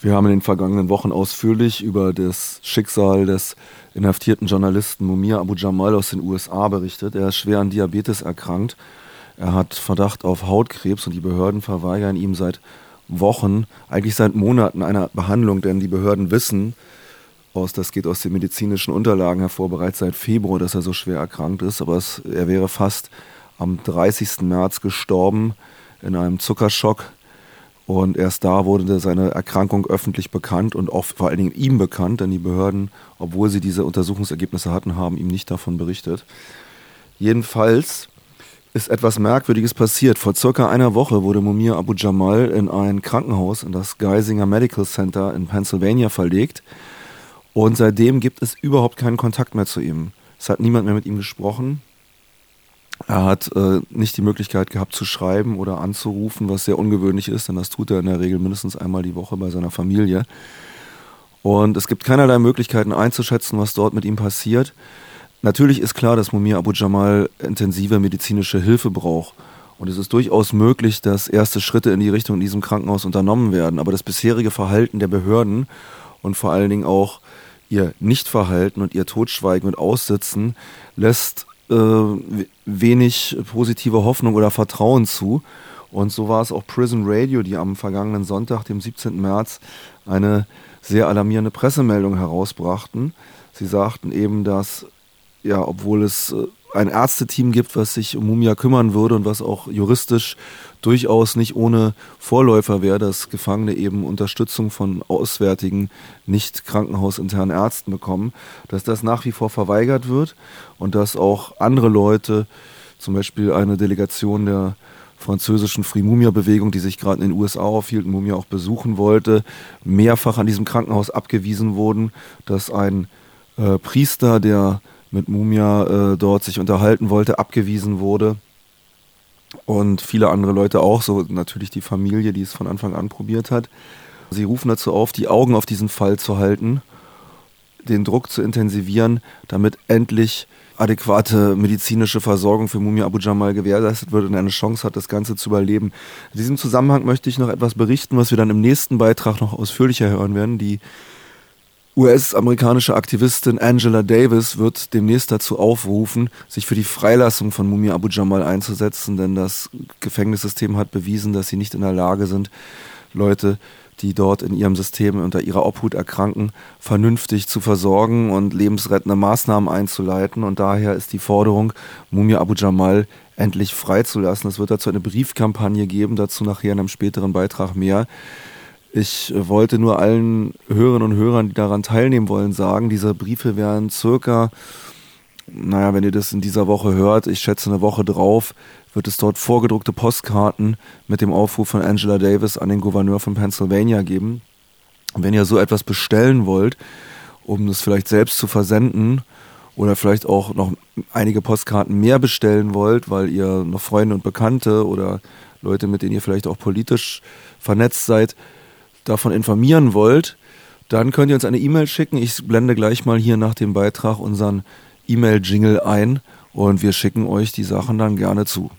Wir haben in den vergangenen Wochen ausführlich über das Schicksal des inhaftierten Journalisten Mumia Abu Jamal aus den USA berichtet. Er ist schwer an Diabetes erkrankt. Er hat Verdacht auf Hautkrebs und die Behörden verweigern ihm seit Wochen, eigentlich seit Monaten eine Behandlung, denn die Behörden wissen, aus, das geht aus den medizinischen Unterlagen hervor, bereits seit Februar, dass er so schwer erkrankt ist, aber es, er wäre fast am 30. März gestorben in einem Zuckerschock und erst da wurde seine Erkrankung öffentlich bekannt und auch vor allen Dingen ihm bekannt, denn die Behörden, obwohl sie diese Untersuchungsergebnisse hatten, haben ihm nicht davon berichtet. Jedenfalls ist etwas Merkwürdiges passiert. Vor circa einer Woche wurde Mumir Abu Jamal in ein Krankenhaus, in das Geisinger Medical Center in Pennsylvania verlegt. Und seitdem gibt es überhaupt keinen Kontakt mehr zu ihm. Es hat niemand mehr mit ihm gesprochen. Er hat äh, nicht die Möglichkeit gehabt zu schreiben oder anzurufen, was sehr ungewöhnlich ist, denn das tut er in der Regel mindestens einmal die Woche bei seiner Familie. Und es gibt keinerlei Möglichkeiten einzuschätzen, was dort mit ihm passiert. Natürlich ist klar, dass Mumia Abu Jamal intensive medizinische Hilfe braucht. Und es ist durchaus möglich, dass erste Schritte in die Richtung in diesem Krankenhaus unternommen werden. Aber das bisherige Verhalten der Behörden und vor allen Dingen auch ihr Nichtverhalten und ihr Totschweigen und Aussitzen lässt wenig positive Hoffnung oder Vertrauen zu. Und so war es auch Prison Radio, die am vergangenen Sonntag, dem 17. März, eine sehr alarmierende Pressemeldung herausbrachten. Sie sagten eben, dass, ja, obwohl es äh, ein Ärzteteam gibt, was sich um Mumia kümmern würde und was auch juristisch durchaus nicht ohne Vorläufer wäre, dass Gefangene eben Unterstützung von auswärtigen, nicht krankenhausinternen Ärzten bekommen, dass das nach wie vor verweigert wird und dass auch andere Leute, zum Beispiel eine Delegation der französischen Free Mumia Bewegung, die sich gerade in den USA aufhielt und Mumia auch besuchen wollte, mehrfach an diesem Krankenhaus abgewiesen wurden, dass ein äh, Priester, der mit Mumia äh, dort sich unterhalten wollte, abgewiesen wurde. Und viele andere Leute auch, so natürlich die Familie, die es von Anfang an probiert hat. Sie rufen dazu auf, die Augen auf diesen Fall zu halten, den Druck zu intensivieren, damit endlich adäquate medizinische Versorgung für Mumia Abu Jamal gewährleistet wird und eine Chance hat, das Ganze zu überleben. In diesem Zusammenhang möchte ich noch etwas berichten, was wir dann im nächsten Beitrag noch ausführlicher hören werden. Die US-amerikanische Aktivistin Angela Davis wird demnächst dazu aufrufen, sich für die Freilassung von Mumia Abu Jamal einzusetzen, denn das Gefängnissystem hat bewiesen, dass sie nicht in der Lage sind, Leute, die dort in ihrem System unter ihrer Obhut erkranken, vernünftig zu versorgen und lebensrettende Maßnahmen einzuleiten. Und daher ist die Forderung, Mumia Abu Jamal endlich freizulassen. Es wird dazu eine Briefkampagne geben, dazu nachher in einem späteren Beitrag mehr. Ich wollte nur allen Hörerinnen und Hörern, die daran teilnehmen wollen, sagen, diese Briefe werden circa, naja, wenn ihr das in dieser Woche hört, ich schätze eine Woche drauf, wird es dort vorgedruckte Postkarten mit dem Aufruf von Angela Davis an den Gouverneur von Pennsylvania geben. Wenn ihr so etwas bestellen wollt, um das vielleicht selbst zu versenden oder vielleicht auch noch einige Postkarten mehr bestellen wollt, weil ihr noch Freunde und Bekannte oder Leute, mit denen ihr vielleicht auch politisch vernetzt seid, davon informieren wollt, dann könnt ihr uns eine E-Mail schicken. Ich blende gleich mal hier nach dem Beitrag unseren E-Mail-Jingle ein und wir schicken euch die Sachen dann gerne zu.